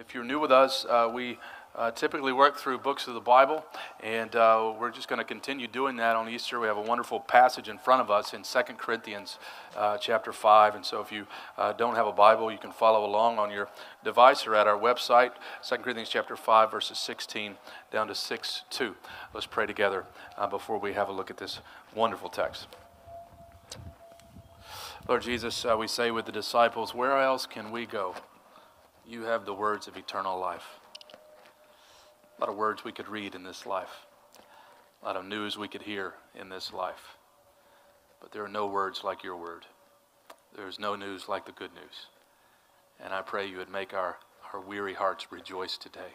If you're new with us, uh, we uh, typically work through books of the Bible, and uh, we're just going to continue doing that on Easter. We have a wonderful passage in front of us in 2 Corinthians uh, chapter 5. And so if you uh, don't have a Bible, you can follow along on your device or at our website, 2 Corinthians chapter 5, verses 16 down to 6 2. Let's pray together uh, before we have a look at this wonderful text. Lord Jesus, we say with the disciples, where else can we go? You have the words of eternal life. A lot of words we could read in this life, a lot of news we could hear in this life. But there are no words like your word. There is no news like the good news. And I pray you would make our, our weary hearts rejoice today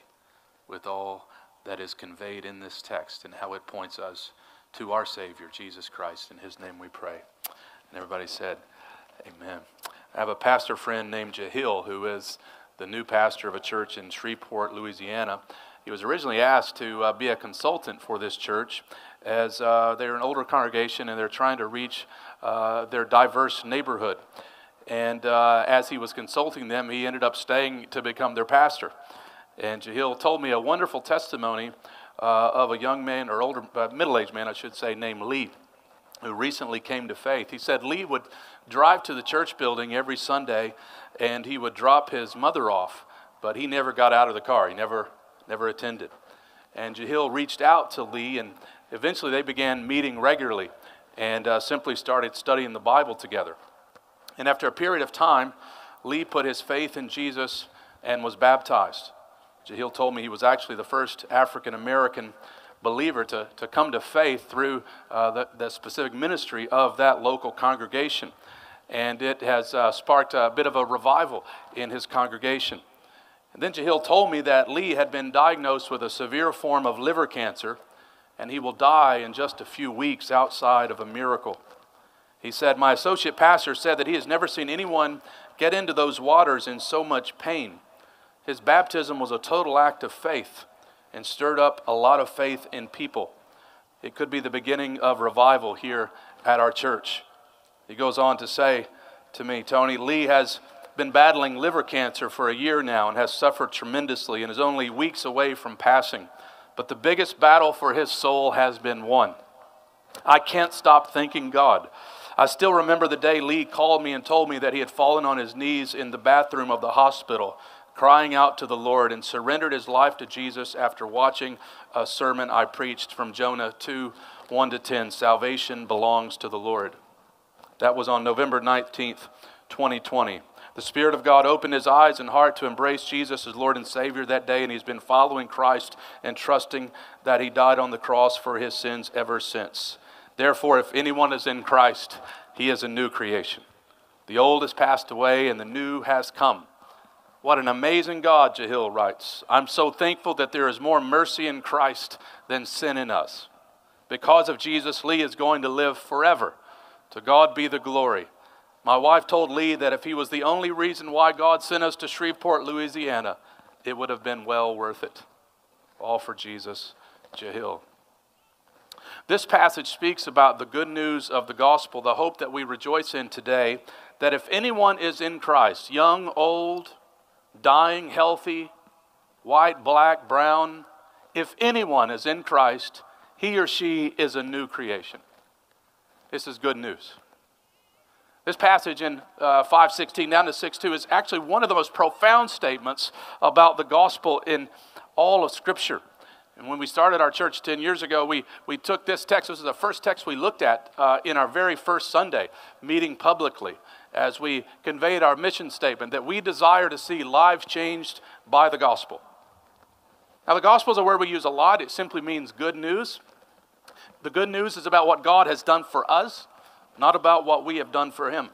with all that is conveyed in this text and how it points us to our Savior, Jesus Christ. In his name we pray. And everybody said, Amen. I have a pastor friend named Jahil who is the new pastor of a church in Shreveport, Louisiana. He was originally asked to uh, be a consultant for this church as uh, they're an older congregation and they're trying to reach uh, their diverse neighborhood. And uh, as he was consulting them, he ended up staying to become their pastor. And Jahil told me a wonderful testimony uh, of a young man, or older, uh, middle aged man, I should say, named Lee, who recently came to faith. He said Lee would drive to the church building every Sunday and he would drop his mother off, but he never got out of the car. He never, never attended. And Jahil reached out to Lee, and eventually they began meeting regularly and uh, simply started studying the Bible together. And after a period of time, Lee put his faith in Jesus and was baptized. Jahil told me he was actually the first African American believer to, to come to faith through uh, the, the specific ministry of that local congregation and it has uh, sparked a bit of a revival in his congregation. And then Jahil told me that Lee had been diagnosed with a severe form of liver cancer, and he will die in just a few weeks outside of a miracle. He said, My associate pastor said that he has never seen anyone get into those waters in so much pain. His baptism was a total act of faith and stirred up a lot of faith in people. It could be the beginning of revival here at our church. He goes on to say to me, Tony, Lee has been battling liver cancer for a year now and has suffered tremendously and is only weeks away from passing. But the biggest battle for his soul has been won. I can't stop thanking God. I still remember the day Lee called me and told me that he had fallen on his knees in the bathroom of the hospital, crying out to the Lord, and surrendered his life to Jesus after watching a sermon I preached from Jonah 2 1 to 10 Salvation belongs to the Lord. That was on November 19th, 2020. The Spirit of God opened his eyes and heart to embrace Jesus as Lord and Savior that day, and he's been following Christ and trusting that he died on the cross for his sins ever since. Therefore, if anyone is in Christ, he is a new creation. The old has passed away and the new has come. What an amazing God, Jahil writes. I'm so thankful that there is more mercy in Christ than sin in us. Because of Jesus, Lee is going to live forever to God be the glory. My wife told Lee that if he was the only reason why God sent us to Shreveport, Louisiana, it would have been well worth it. All for Jesus, Jahil. This passage speaks about the good news of the gospel, the hope that we rejoice in today, that if anyone is in Christ, young, old, dying, healthy, white, black, brown, if anyone is in Christ, he or she is a new creation. This is good news. This passage in uh, 516 down to 62 is actually one of the most profound statements about the gospel in all of Scripture. And when we started our church 10 years ago, we, we took this text. This is the first text we looked at uh, in our very first Sunday meeting publicly as we conveyed our mission statement that we desire to see lives changed by the gospel. Now, the gospel is a word we use a lot. It simply means good news. The good news is about what God has done for us, not about what we have done for Him.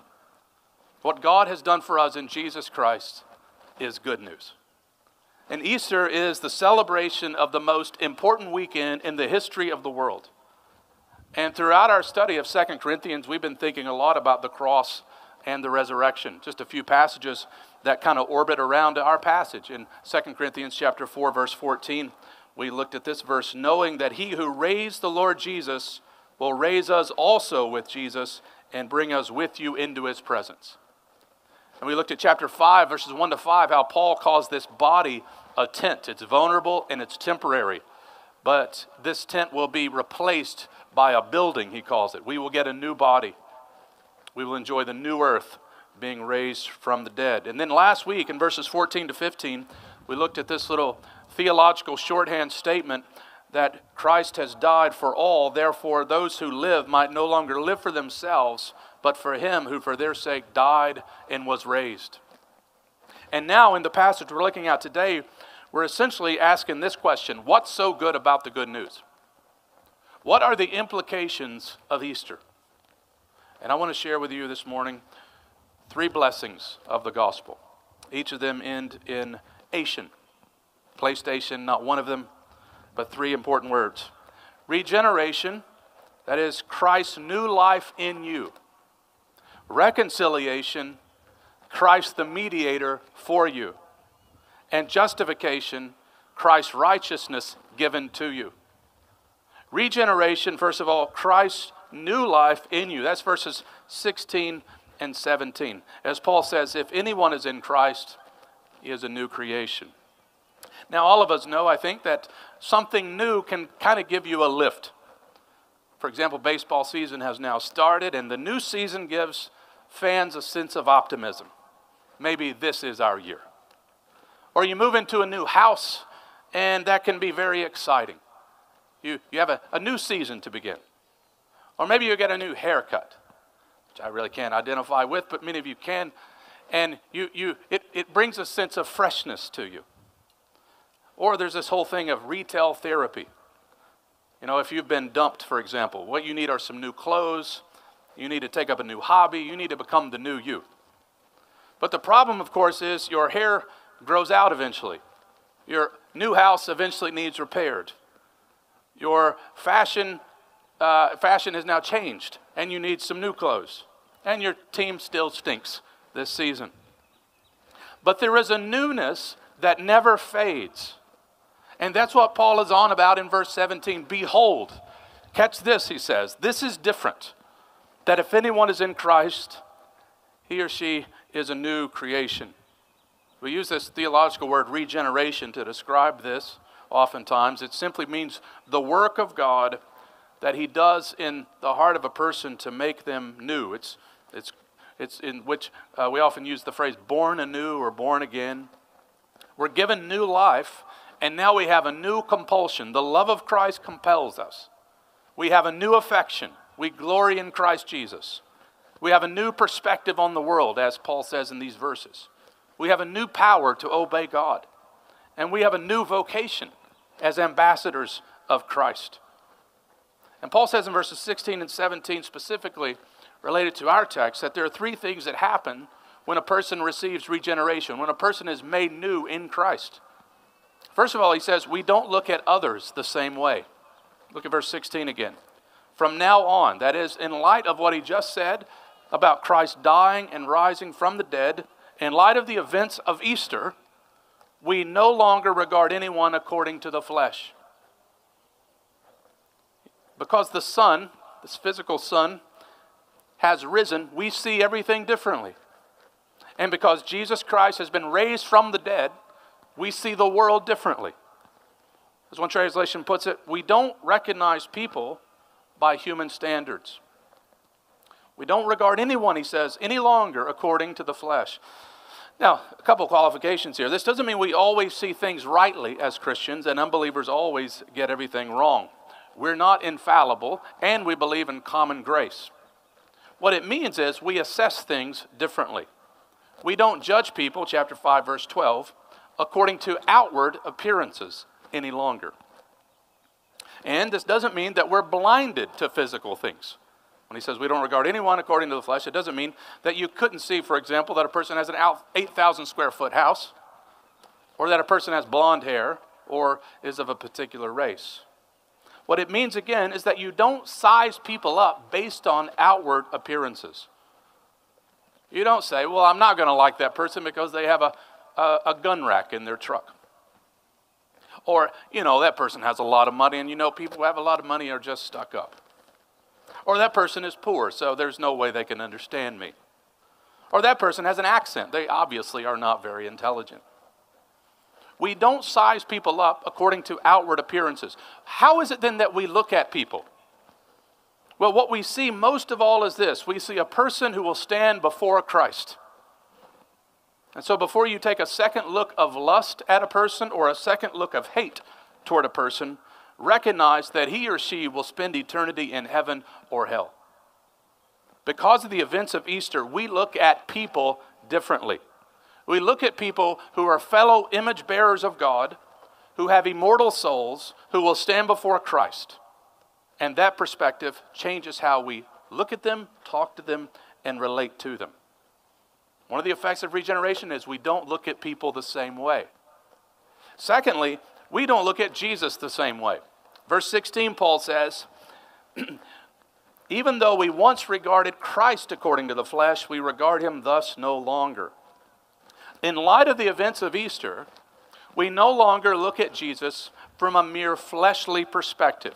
What God has done for us in Jesus Christ is good news. And Easter is the celebration of the most important weekend in the history of the world. And throughout our study of Second Corinthians, we've been thinking a lot about the cross and the resurrection. Just a few passages that kind of orbit around our passage in Second Corinthians chapter 4 verse 14 we looked at this verse, knowing that he who raised the Lord Jesus will raise us also with Jesus and bring us with you into his presence. And we looked at chapter 5, verses 1 to 5, how Paul calls this body a tent. It's vulnerable and it's temporary. But this tent will be replaced by a building, he calls it. We will get a new body. We will enjoy the new earth being raised from the dead. And then last week, in verses 14 to 15, we looked at this little theological shorthand statement that Christ has died for all, therefore, those who live might no longer live for themselves, but for him who for their sake died and was raised. And now, in the passage we're looking at today, we're essentially asking this question What's so good about the good news? What are the implications of Easter? And I want to share with you this morning three blessings of the gospel. Each of them end in Asian. PlayStation, not one of them, but three important words. Regeneration, that is Christ's new life in you. Reconciliation, Christ the mediator for you. And justification, Christ's righteousness given to you. Regeneration, first of all, Christ's new life in you. That's verses 16 and 17. As Paul says, if anyone is in Christ, he is a new creation. Now, all of us know, I think, that something new can kind of give you a lift. For example, baseball season has now started, and the new season gives fans a sense of optimism. Maybe this is our year. Or you move into a new house, and that can be very exciting. You, you have a, a new season to begin. Or maybe you get a new haircut which I really can't identify with, but many of you can. And you, you, it, it brings a sense of freshness to you. Or there's this whole thing of retail therapy. You know, if you've been dumped, for example, what you need are some new clothes, you need to take up a new hobby, you need to become the new you. But the problem, of course, is your hair grows out eventually. Your new house eventually needs repaired. Your fashion uh, fashion has now changed and you need some new clothes. And your team still stinks this season. But there is a newness that never fades. And that's what Paul is on about in verse 17. Behold, catch this, he says. This is different. That if anyone is in Christ, he or she is a new creation. We use this theological word regeneration to describe this oftentimes. It simply means the work of God that he does in the heart of a person to make them new. It's, it's, it's in which uh, we often use the phrase born anew or born again. We're given new life, and now we have a new compulsion. The love of Christ compels us. We have a new affection. We glory in Christ Jesus. We have a new perspective on the world, as Paul says in these verses. We have a new power to obey God. And we have a new vocation as ambassadors of Christ. And Paul says in verses 16 and 17, specifically related to our text, that there are three things that happen when a person receives regeneration, when a person is made new in Christ. First of all, he says, we don't look at others the same way. Look at verse 16 again. From now on, that is, in light of what he just said about Christ dying and rising from the dead, in light of the events of Easter, we no longer regard anyone according to the flesh. Because the sun, this physical sun, has risen, we see everything differently. And because Jesus Christ has been raised from the dead, we see the world differently. As one translation puts it, we don't recognize people by human standards. We don't regard anyone, he says, any longer according to the flesh. Now, a couple qualifications here. This doesn't mean we always see things rightly as Christians, and unbelievers always get everything wrong. We're not infallible, and we believe in common grace. What it means is we assess things differently. We don't judge people, chapter 5, verse 12, according to outward appearances any longer. And this doesn't mean that we're blinded to physical things. When he says we don't regard anyone according to the flesh, it doesn't mean that you couldn't see, for example, that a person has an 8,000 square foot house, or that a person has blonde hair, or is of a particular race. What it means, again, is that you don't size people up based on outward appearances. You don't say, well, I'm not going to like that person because they have a, a, a, gun rack in their truck. Or, you know, that person has a lot of money, and you know, people who have a lot of money are just stuck up. Or that person is poor, so there's no way they can understand me. Or that person has an accent. They obviously are not very intelligent. We don't size people up according to outward appearances. How is it then that we look at people? Well, what we see most of all is this we see a person who will stand before Christ. And so, before you take a second look of lust at a person or a second look of hate toward a person, recognize that he or she will spend eternity in heaven or hell. Because of the events of Easter, we look at people differently. We look at people who are fellow image bearers of God, who have immortal souls, who will stand before Christ. And that perspective changes how we look at them, talk to them, and relate to them. One of the effects of regeneration is we don't look at people the same way. Secondly, we don't look at Jesus the same way. Verse 16, Paul says, Even though we once regarded Christ according to the flesh, we regard him thus no longer. In light of the events of Easter, we no longer look at Jesus from a mere fleshly perspective,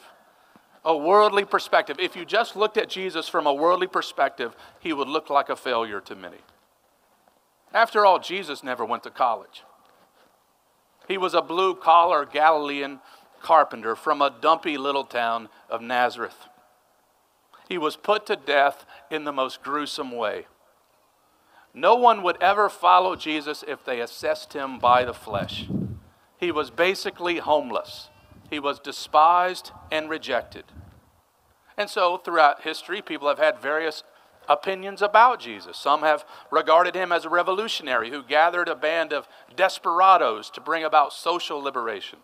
a worldly perspective. If you just looked at Jesus from a worldly perspective, he would look like a failure to many. After all, Jesus never went to college. He was a blue collar Galilean carpenter from a dumpy little town of Nazareth. He was put to death in the most gruesome way. No one would ever follow Jesus if they assessed him by the flesh. He was basically homeless. He was despised and rejected. And so, throughout history, people have had various opinions about Jesus. Some have regarded him as a revolutionary who gathered a band of desperados to bring about social liberation.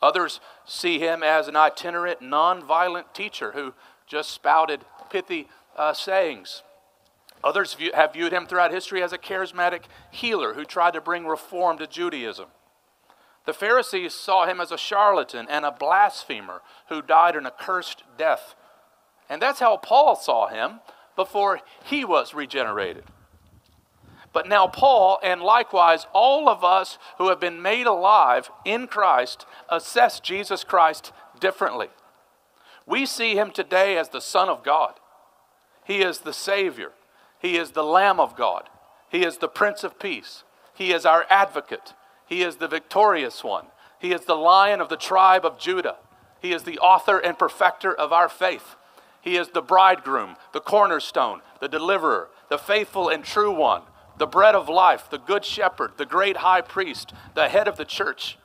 Others see him as an itinerant, nonviolent teacher who just spouted pithy uh, sayings Others view, have viewed him throughout history as a charismatic healer who tried to bring reform to Judaism. The Pharisees saw him as a charlatan and a blasphemer who died an accursed death. And that's how Paul saw him before he was regenerated. But now, Paul, and likewise all of us who have been made alive in Christ, assess Jesus Christ differently. We see him today as the Son of God, he is the Savior. He is the Lamb of God. He is the Prince of Peace. He is our advocate. He is the victorious one. He is the Lion of the tribe of Judah. He is the author and perfecter of our faith. He is the bridegroom, the cornerstone, the deliverer, the faithful and true one, the bread of life, the good shepherd, the great high priest, the head of the church,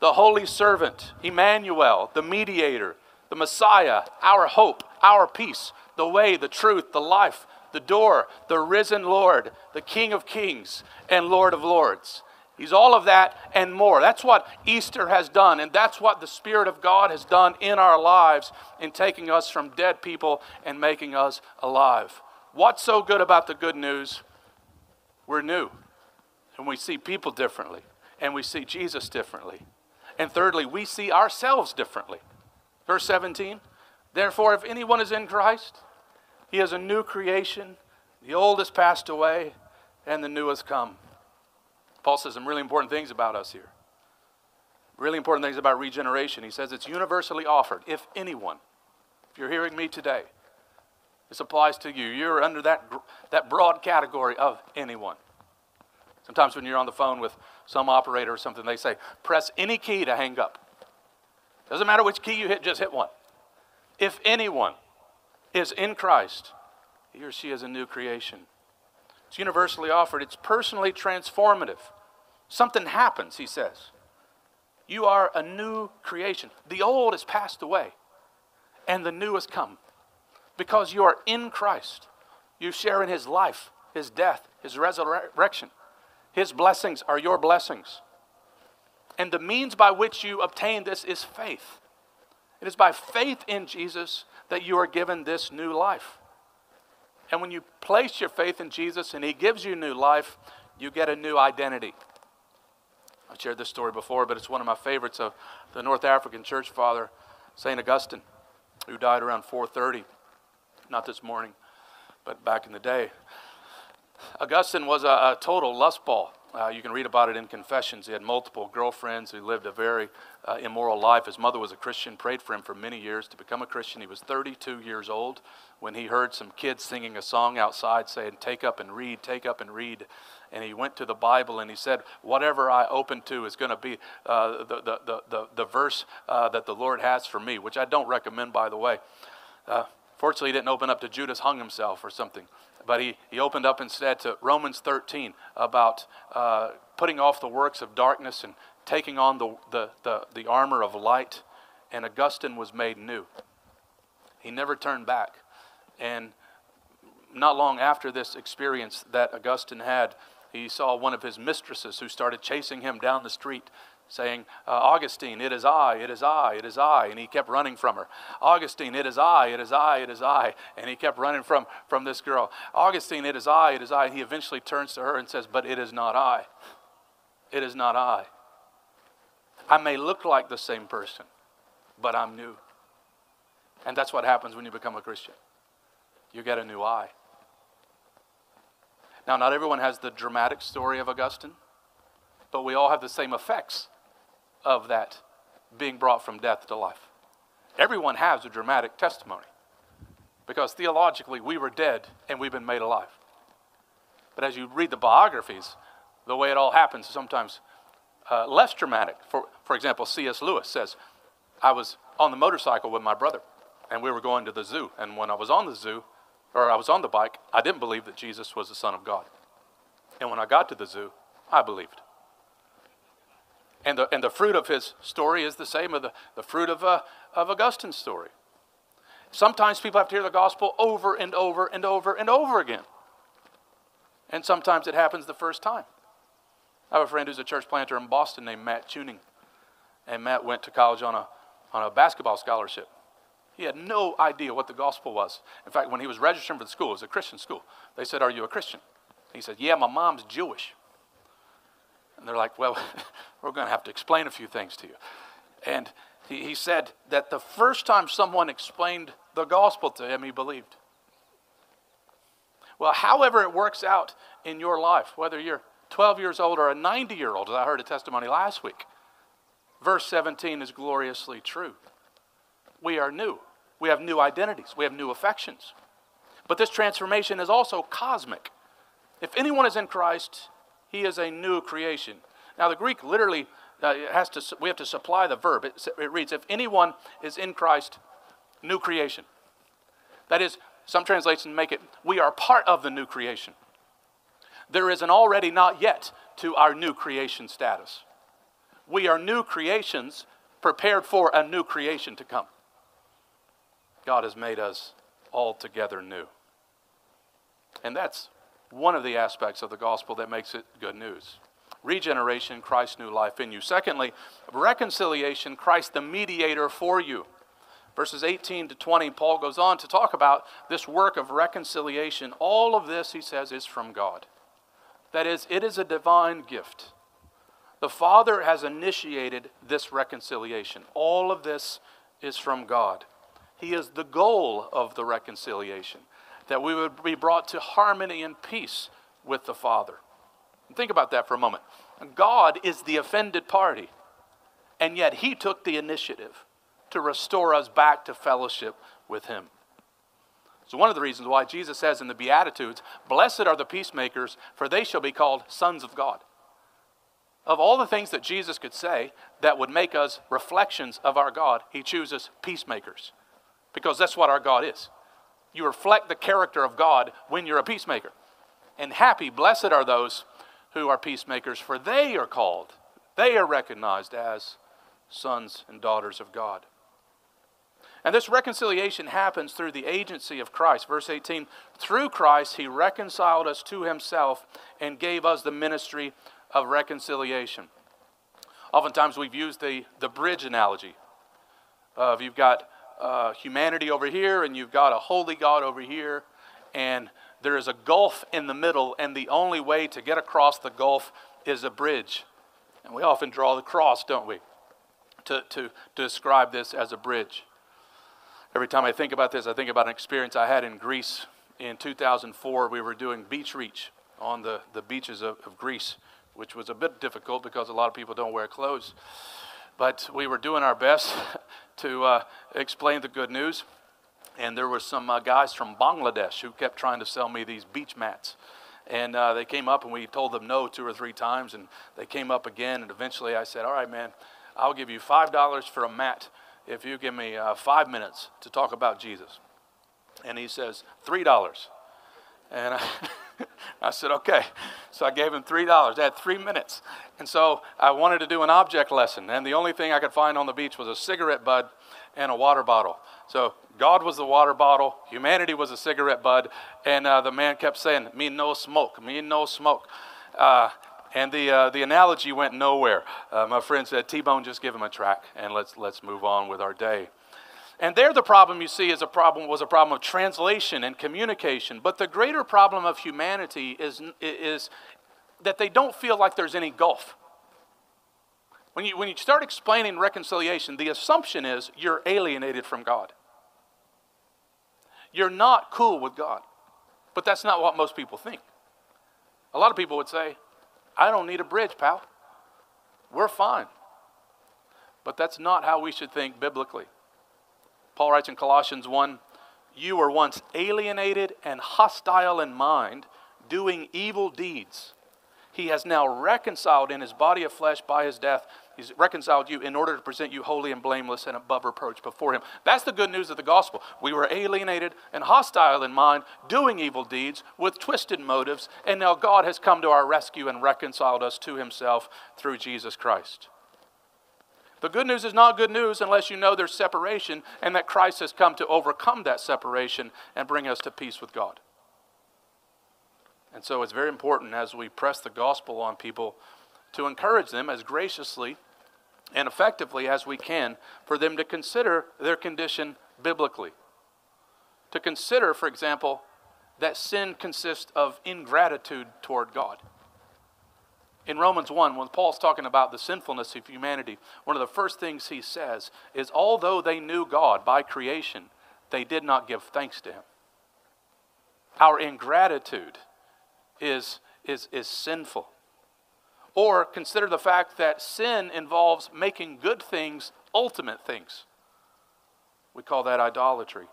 the holy servant, Emmanuel, the mediator, the Messiah, our hope, our peace, the way, the truth, the life, the door, the risen Lord, the King of kings and Lord of lords. He's all of that and more. That's what Easter has done, and that's what the Spirit of God has done in our lives in taking us from dead people and making us alive. What's so good about the good news? We're new, and we see people differently, and we see Jesus differently. And thirdly, we see ourselves differently. Verse 17 Therefore, if anyone is in Christ, he is a new creation. The old has passed away, and the new has come. Paul says some really important things about us here. Really important things about regeneration. He says it's universally offered. If anyone, if you're hearing me today, this applies to you. You're under that, that broad category of anyone. Sometimes when you're on the phone with some operator or something, they say, press any key to hang up. Doesn't matter which key you hit, just hit one. If anyone, is in Christ, he or she is a new creation. It's universally offered, it's personally transformative. Something happens, he says. You are a new creation. The old has passed away, and the new has come. Because you are in Christ, you share in his life, his death, his resurrection. His blessings are your blessings. And the means by which you obtain this is faith. It is by faith in Jesus that you are given this new life. And when you place your faith in Jesus and He gives you new life, you get a new identity. I've shared this story before, but it's one of my favorites of the North African church father, St. Augustine, who died around 430. Not this morning, but back in the day. Augustine was a, a total lust ball. Uh, you can read about it in Confessions. He had multiple girlfriends. He lived a very uh, immoral life. His mother was a Christian, prayed for him for many years to become a Christian. He was 32 years old when he heard some kids singing a song outside saying, Take up and read, take up and read. And he went to the Bible and he said, Whatever I open to is going to be uh, the, the, the, the, the verse uh, that the Lord has for me, which I don't recommend, by the way. Uh, fortunately, he didn't open up to Judas hung himself or something but he, he opened up instead to Romans 13 about uh, putting off the works of darkness and taking on the, the, the, the armor of light. And Augustine was made new. He never turned back. And not long after this experience that Augustine had, he saw one of his mistresses who started chasing him down the street saying, uh, Augustine, it is I, it is I, it is I. And he kept running from her. Augustine, it is I, it is I, it is I. And he kept running from, from this girl. Augustine, it is I, it is I. And he eventually turns to her and says, But it is not I. It is not I. I may look like the same person, but I'm new. And that's what happens when you become a Christian. You get a new eye. Now, not everyone has the dramatic story of Augustine, but we all have the same effects of that being brought from death to life. Everyone has a dramatic testimony because theologically we were dead and we've been made alive. But as you read the biographies, the way it all happens is sometimes uh, less dramatic. For, for example, C.S. Lewis says, I was on the motorcycle with my brother and we were going to the zoo. And when I was on the zoo, or I was on the bike, I didn't believe that Jesus was the Son of God. And when I got to the zoo, I believed. And the, and the fruit of his story is the same as the, the fruit of, uh, of Augustine's story. Sometimes people have to hear the gospel over and over and over and over again. And sometimes it happens the first time. I have a friend who's a church planter in Boston named Matt Tuning. And Matt went to college on a, on a basketball scholarship. He had no idea what the gospel was. In fact, when he was registering for the school, it was a Christian school, they said, Are you a Christian? He said, Yeah, my mom's Jewish. And they're like, well, we're going to have to explain a few things to you. And he, he said that the first time someone explained the gospel to him, he believed. Well, however it works out in your life, whether you're 12 years old or a 90 year old, as I heard a testimony last week, verse 17 is gloriously true. We are new. We have new identities. We have new affections. But this transformation is also cosmic. If anyone is in Christ, he is a new creation. Now, the Greek literally uh, has to, we have to supply the verb. It, it reads, if anyone is in Christ, new creation. That is, some translations make it, we are part of the new creation. There is an already not yet to our new creation status. We are new creations prepared for a new creation to come. God has made us altogether new. And that's one of the aspects of the gospel that makes it good news. Regeneration, Christ's new life in you. Secondly, reconciliation, Christ the mediator for you. Verses 18 to 20, Paul goes on to talk about this work of reconciliation. All of this, he says, is from God. That is, it is a divine gift. The Father has initiated this reconciliation. All of this is from God. He is the goal of the reconciliation that we would be brought to harmony and peace with the Father. Think about that for a moment. God is the offended party, and yet He took the initiative to restore us back to fellowship with Him. So, one of the reasons why Jesus says in the Beatitudes, Blessed are the peacemakers, for they shall be called sons of God. Of all the things that Jesus could say that would make us reflections of our God, He chooses peacemakers, because that's what our God is. You reflect the character of God when you're a peacemaker. And happy, blessed are those who are peacemakers, for they are called, they are recognized as sons and daughters of God. And this reconciliation happens through the agency of Christ. Verse 18 Through Christ, he reconciled us to himself and gave us the ministry of reconciliation. Oftentimes, we've used the, the bridge analogy of you've got uh, humanity over here, and you've got a holy God over here, and there is a gulf in the middle, and the only way to get across the gulf is a bridge. And we often draw the cross, don't we, to, to, to describe this as a bridge. Every time I think about this, I think about an experience I had in Greece in 2004. We were doing beach reach on the, the beaches of, of Greece which was a bit difficult because a lot of people don't wear clothes. But we were doing our best to uh, explain the good news. And there were some uh, guys from Bangladesh who kept trying to sell me these beach mats. And uh, they came up and we told them no two or three times. And they came up again. And eventually I said, All right, man, I'll give you $5 for a mat if you give me uh, five minutes to talk about Jesus. And he says, $3. And I, I said, okay. So I gave him $3. I had three minutes. And so I wanted to do an object lesson. And the only thing I could find on the beach was a cigarette butt and a water bottle. So God was the water bottle, humanity was a cigarette bud, and uh, the man kept saying, Me no smoke, me no smoke. Uh, and the, uh, the analogy went nowhere. Uh, my friend said, T Bone, just give him a tract and let's, let's move on with our day. And there, the problem you see is a problem was a problem of translation and communication. But the greater problem of humanity is, is that they don't feel like there's any gulf. When you, when you start explaining reconciliation, the assumption is you're alienated from God. You're not cool with God. But that's not what most people think. A lot of people would say, I don't need a bridge, pal. We're fine. But that's not how we should think biblically. Paul writes in Colossians 1 You were once alienated and hostile in mind, doing evil deeds. He has now reconciled in his body of flesh by his death. He's reconciled you in order to present you holy and blameless and above reproach before him. That's the good news of the gospel. We were alienated and hostile in mind, doing evil deeds with twisted motives, and now God has come to our rescue and reconciled us to himself through Jesus Christ. The good news is not good news unless you know there's separation and that Christ has come to overcome that separation and bring us to peace with God. And so it's very important as we press the gospel on people to encourage them as graciously and effectively as we can for them to consider their condition biblically. To consider, for example, that sin consists of ingratitude toward God. In Romans 1, when Paul's talking about the sinfulness of humanity, one of the first things he says is although they knew God by creation, they did not give thanks to him. Our ingratitude is, is, is sinful. Or consider the fact that sin involves making good things ultimate things. We call that idolatry.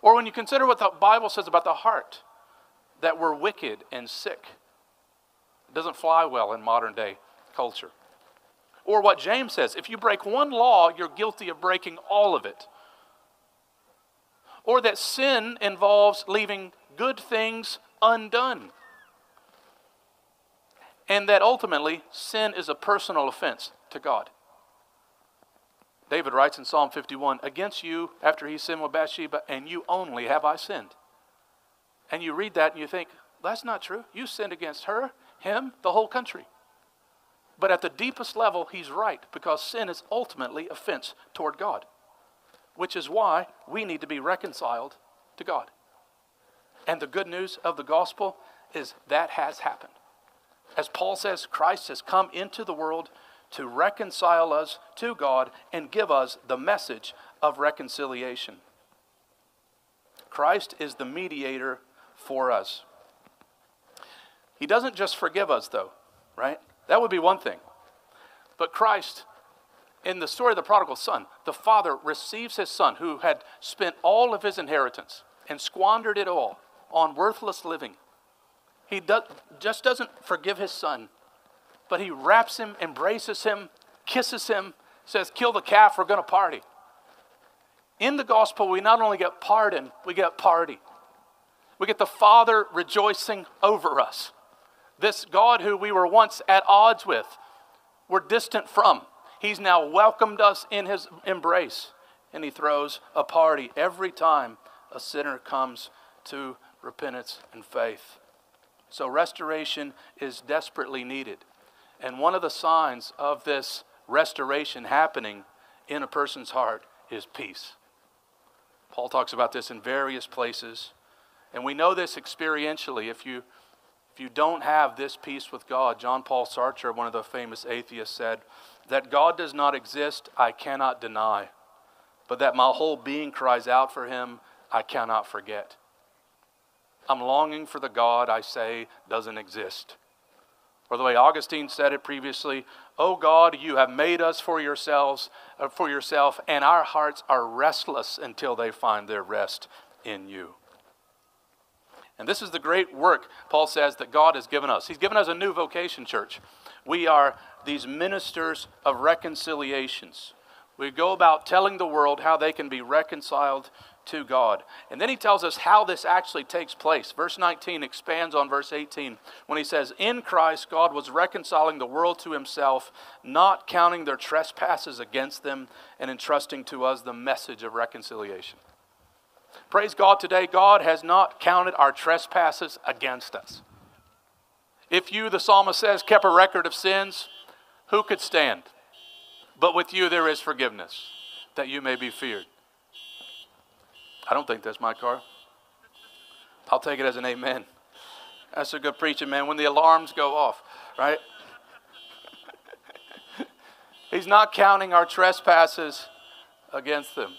Or when you consider what the Bible says about the heart, that we're wicked and sick doesn't fly well in modern day culture. Or what James says if you break one law, you're guilty of breaking all of it. Or that sin involves leaving good things undone. And that ultimately, sin is a personal offense to God. David writes in Psalm 51 Against you, after he sinned with Bathsheba, and you only have I sinned. And you read that and you think, that's not true. You sinned against her him, the whole country. But at the deepest level, he's right because sin is ultimately offense toward God, which is why we need to be reconciled to God. And the good news of the gospel is that has happened. As Paul says, Christ has come into the world to reconcile us to God and give us the message of reconciliation. Christ is the mediator for us. He doesn't just forgive us, though, right? That would be one thing. But Christ, in the story of the prodigal son, the father receives his son who had spent all of his inheritance and squandered it all on worthless living. He do, just doesn't forgive his son, but he wraps him, embraces him, kisses him, says, Kill the calf, we're going to party. In the gospel, we not only get pardon, we get party. We get the Father rejoicing over us. This God who we were once at odds with, we're distant from. He's now welcomed us in his embrace, and he throws a party every time a sinner comes to repentance and faith. So, restoration is desperately needed. And one of the signs of this restoration happening in a person's heart is peace. Paul talks about this in various places. And we know this experientially. If you if you don't have this peace with God, John Paul Sartre, one of the famous atheists, said, That God does not exist, I cannot deny, but that my whole being cries out for him, I cannot forget. I'm longing for the God I say doesn't exist. Or the way Augustine said it previously, "O God, you have made us for yourselves, uh, for yourself, and our hearts are restless until they find their rest in you." And this is the great work, Paul says, that God has given us. He's given us a new vocation, church. We are these ministers of reconciliations. We go about telling the world how they can be reconciled to God. And then he tells us how this actually takes place. Verse 19 expands on verse 18 when he says, In Christ, God was reconciling the world to himself, not counting their trespasses against them, and entrusting to us the message of reconciliation. Praise God today, God has not counted our trespasses against us. If you, the psalmist says, kept a record of sins, who could stand? But with you there is forgiveness, that you may be feared. I don't think that's my car. I'll take it as an amen. That's a good preaching, man. When the alarms go off, right? He's not counting our trespasses against them.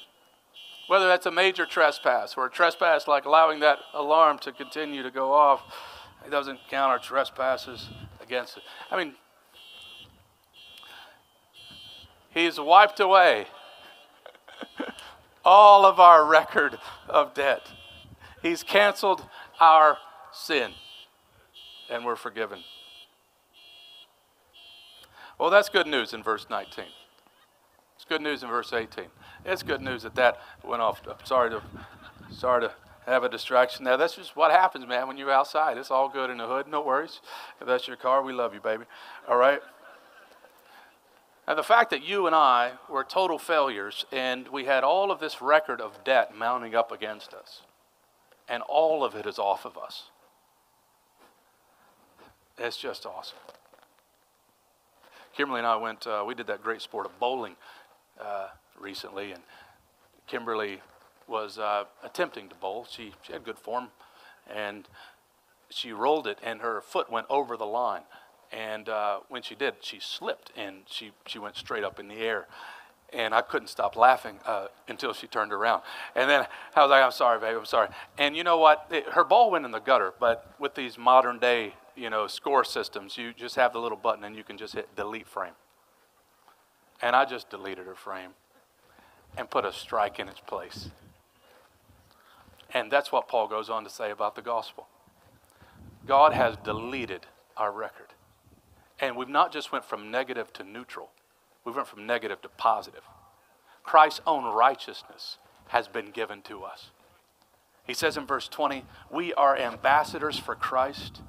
Whether that's a major trespass or a trespass like allowing that alarm to continue to go off, it doesn't count our trespasses against it. I mean, he's wiped away all of our record of debt. He's canceled our sin, and we're forgiven. Well, that's good news in verse 19. It's good news in verse 18. It's good news that that went off. sorry to, sorry to have a distraction there. That's just what happens, man, when you're outside. It's all good in the hood. No worries. If that's your car, we love you, baby. All right? Now, the fact that you and I were total failures and we had all of this record of debt mounting up against us, and all of it is off of us. It's just awesome. Kimberly and I went, uh, we did that great sport of bowling uh, recently, and Kimberly was uh, attempting to bowl. She, she had good form, and she rolled it, and her foot went over the line. And uh, when she did, she slipped and she, she went straight up in the air. And I couldn't stop laughing uh, until she turned around. And then I was like, I'm sorry, babe, I'm sorry. And you know what? It, her ball went in the gutter, but with these modern day, you know, score systems, you just have the little button and you can just hit delete frame. And I just deleted her frame and put a strike in its place. And that's what Paul goes on to say about the gospel. God has deleted our record. And we've not just went from negative to neutral. We went from negative to positive. Christ's own righteousness has been given to us. He says in verse 20, We are ambassadors for Christ,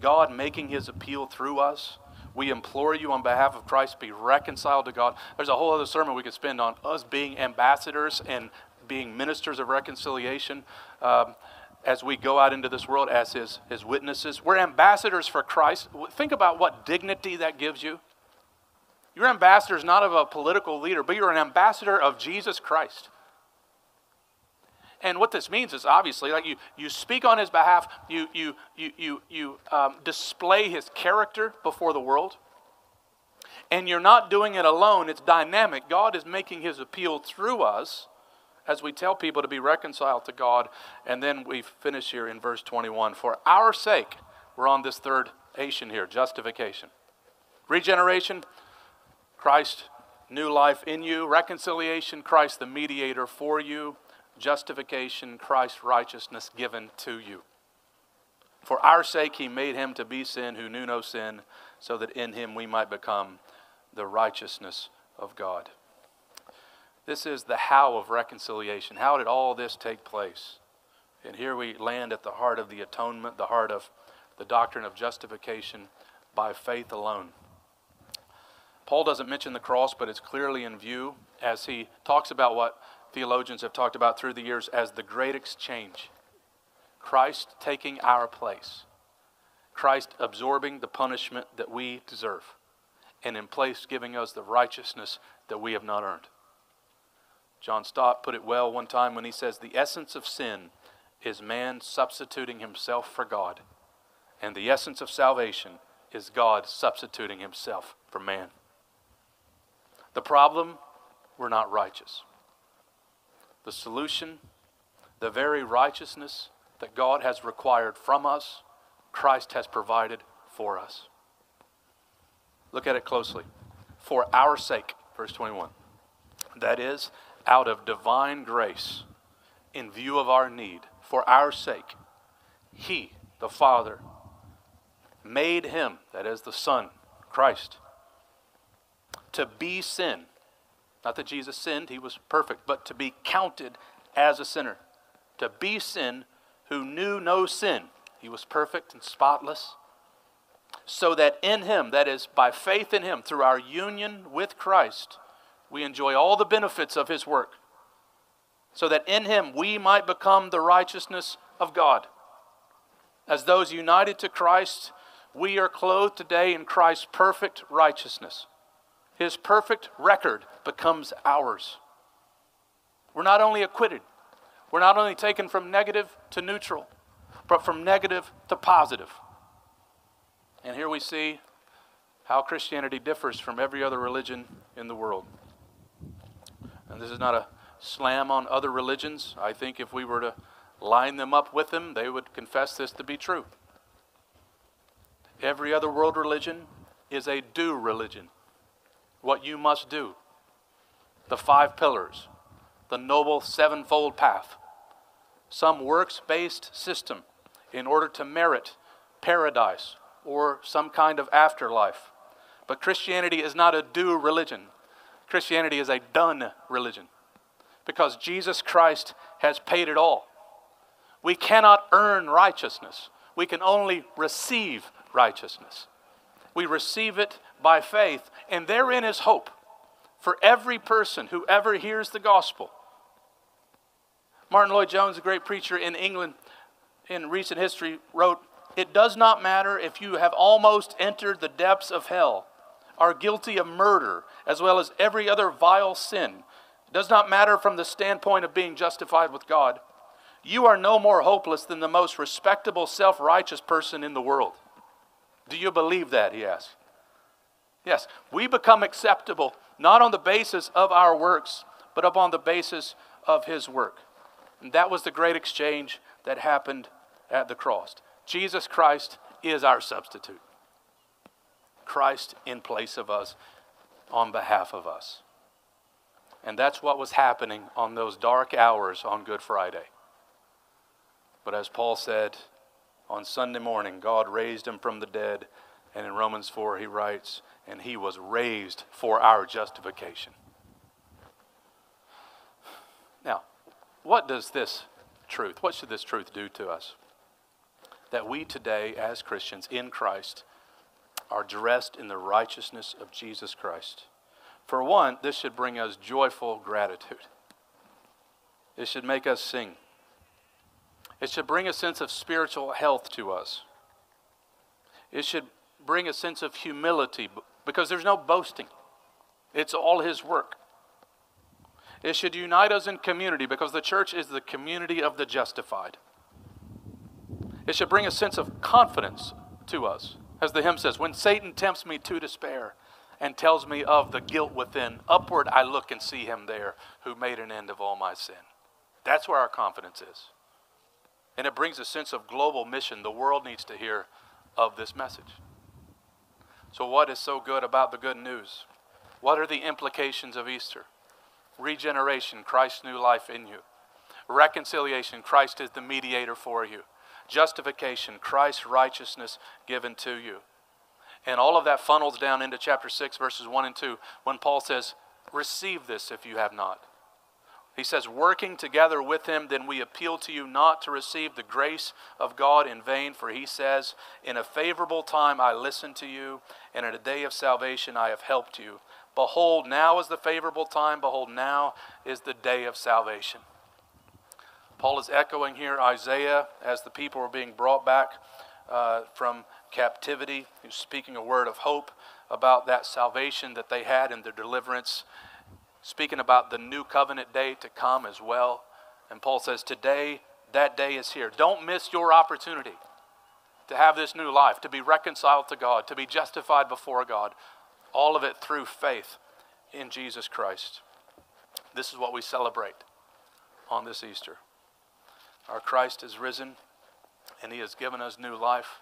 God making his appeal through us. We implore you on behalf of Christ, be reconciled to God. There's a whole other sermon we could spend on us being ambassadors and being ministers of reconciliation. Um, as we go out into this world as his, his witnesses. We're ambassadors for Christ. Think about what dignity that gives you. You're ambassadors not of a political leader, but you're an ambassador of Jesus Christ. And what this means is obviously like you, you speak on his behalf, you, you, you, you, you um, display his character before the world. And you're not doing it alone, it's dynamic. God is making his appeal through us as we tell people to be reconciled to God. And then we finish here in verse 21 For our sake, we're on this third Asian here justification. Regeneration, Christ, new life in you. Reconciliation, Christ, the mediator for you. Justification, Christ's righteousness given to you. For our sake, he made him to be sin who knew no sin, so that in him we might become the righteousness of God. This is the how of reconciliation. How did all this take place? And here we land at the heart of the atonement, the heart of the doctrine of justification by faith alone. Paul doesn't mention the cross, but it's clearly in view as he talks about what theologians have talked about through the years as the great exchange. Christ taking our place, Christ absorbing the punishment that we deserve, and in place giving us the righteousness that we have not earned. John Stott put it well one time when he says, The essence of sin is man substituting himself for God, and the essence of salvation is God substituting himself for man. The problem, we're not righteous. The solution, the very righteousness that God has required from us, Christ has provided for us. Look at it closely. For our sake, verse 21. That is, out of divine grace, in view of our need, for our sake, He, the Father, made Him, that is the Son, Christ, to be sin. Not that Jesus sinned, He was perfect, but to be counted as a sinner. To be sin who knew no sin. He was perfect and spotless so that in Him, that is, by faith in Him, through our union with Christ, we enjoy all the benefits of His work. So that in Him we might become the righteousness of God. As those united to Christ, we are clothed today in Christ's perfect righteousness. His perfect record becomes ours. We're not only acquitted, we're not only taken from negative to neutral, but from negative to positive. And here we see how Christianity differs from every other religion in the world. And this is not a slam on other religions. I think if we were to line them up with them, they would confess this to be true. Every other world religion is a do religion. What you must do. The five pillars, the noble sevenfold path, some works based system in order to merit paradise or some kind of afterlife. But Christianity is not a do religion, Christianity is a done religion because Jesus Christ has paid it all. We cannot earn righteousness, we can only receive righteousness. We receive it by faith, and therein is hope for every person who ever hears the gospel. Martyn Lloyd-Jones, a great preacher in England in recent history, wrote it does not matter if you have almost entered the depths of hell, are guilty of murder, as well as every other vile sin. It does not matter from the standpoint of being justified with God. You are no more hopeless than the most respectable, self righteous person in the world. Do you believe that? He asked. Yes, we become acceptable not on the basis of our works, but upon the basis of His work. And that was the great exchange that happened at the cross. Jesus Christ is our substitute. Christ in place of us, on behalf of us. And that's what was happening on those dark hours on Good Friday. But as Paul said, on Sunday morning, God raised him from the dead. And in Romans 4, he writes, and he was raised for our justification. Now, what does this truth, what should this truth do to us? that we today, as Christians in Christ, are dressed in the righteousness of Jesus Christ. For one, this should bring us joyful gratitude. It should make us sing. It should bring a sense of spiritual health to us. It should bring a sense of humility because there's no boasting, it's all His work. It should unite us in community because the church is the community of the justified. It should bring a sense of confidence to us. As the hymn says, when Satan tempts me to despair and tells me of the guilt within, upward I look and see him there who made an end of all my sin. That's where our confidence is. And it brings a sense of global mission. The world needs to hear of this message. So, what is so good about the good news? What are the implications of Easter? Regeneration, Christ's new life in you. Reconciliation, Christ is the mediator for you justification, Christ's righteousness given to you. And all of that funnels down into chapter 6, verses 1 and 2, when Paul says, Receive this if you have not. He says, Working together with him, then we appeal to you not to receive the grace of God in vain, for he says, In a favorable time I listened to you, and in a day of salvation I have helped you. Behold, now is the favorable time. Behold, now is the day of salvation. Paul is echoing here Isaiah as the people are being brought back uh, from captivity. He's speaking a word of hope about that salvation that they had in their deliverance, speaking about the new covenant day to come as well. And Paul says, Today, that day is here. Don't miss your opportunity to have this new life, to be reconciled to God, to be justified before God. All of it through faith in Jesus Christ. This is what we celebrate on this Easter. Our Christ is risen, and He has given us new life.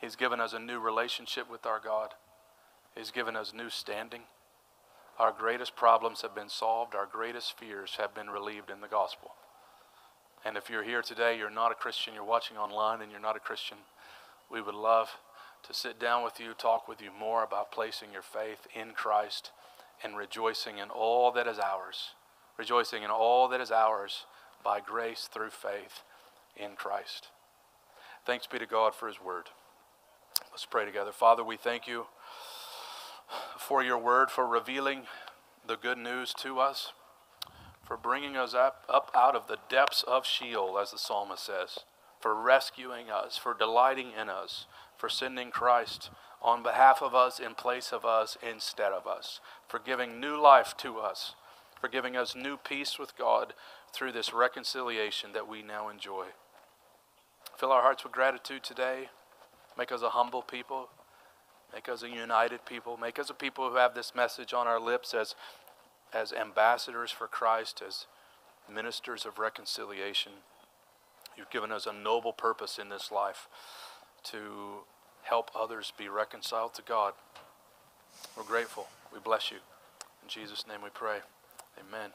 He's given us a new relationship with our God. He's given us new standing. Our greatest problems have been solved. Our greatest fears have been relieved in the gospel. And if you're here today, you're not a Christian, you're watching online and you're not a Christian, we would love to sit down with you, talk with you more about placing your faith in Christ and rejoicing in all that is ours. Rejoicing in all that is ours by grace through faith in Christ. Thanks be to God for His word. Let's pray together. Father, we thank you for your word, for revealing the good news to us, for bringing us up, up out of the depths of Sheol, as the psalmist says, for rescuing us, for delighting in us, for sending Christ on behalf of us, in place of us, instead of us, for giving new life to us, for giving us new peace with God through this reconciliation that we now enjoy. Fill our hearts with gratitude today. Make us a humble people. Make us a united people. Make us a people who have this message on our lips as, as ambassadors for Christ, as ministers of reconciliation. You've given us a noble purpose in this life to help others be reconciled to God. We're grateful. We bless you. In Jesus' name we pray. Amen.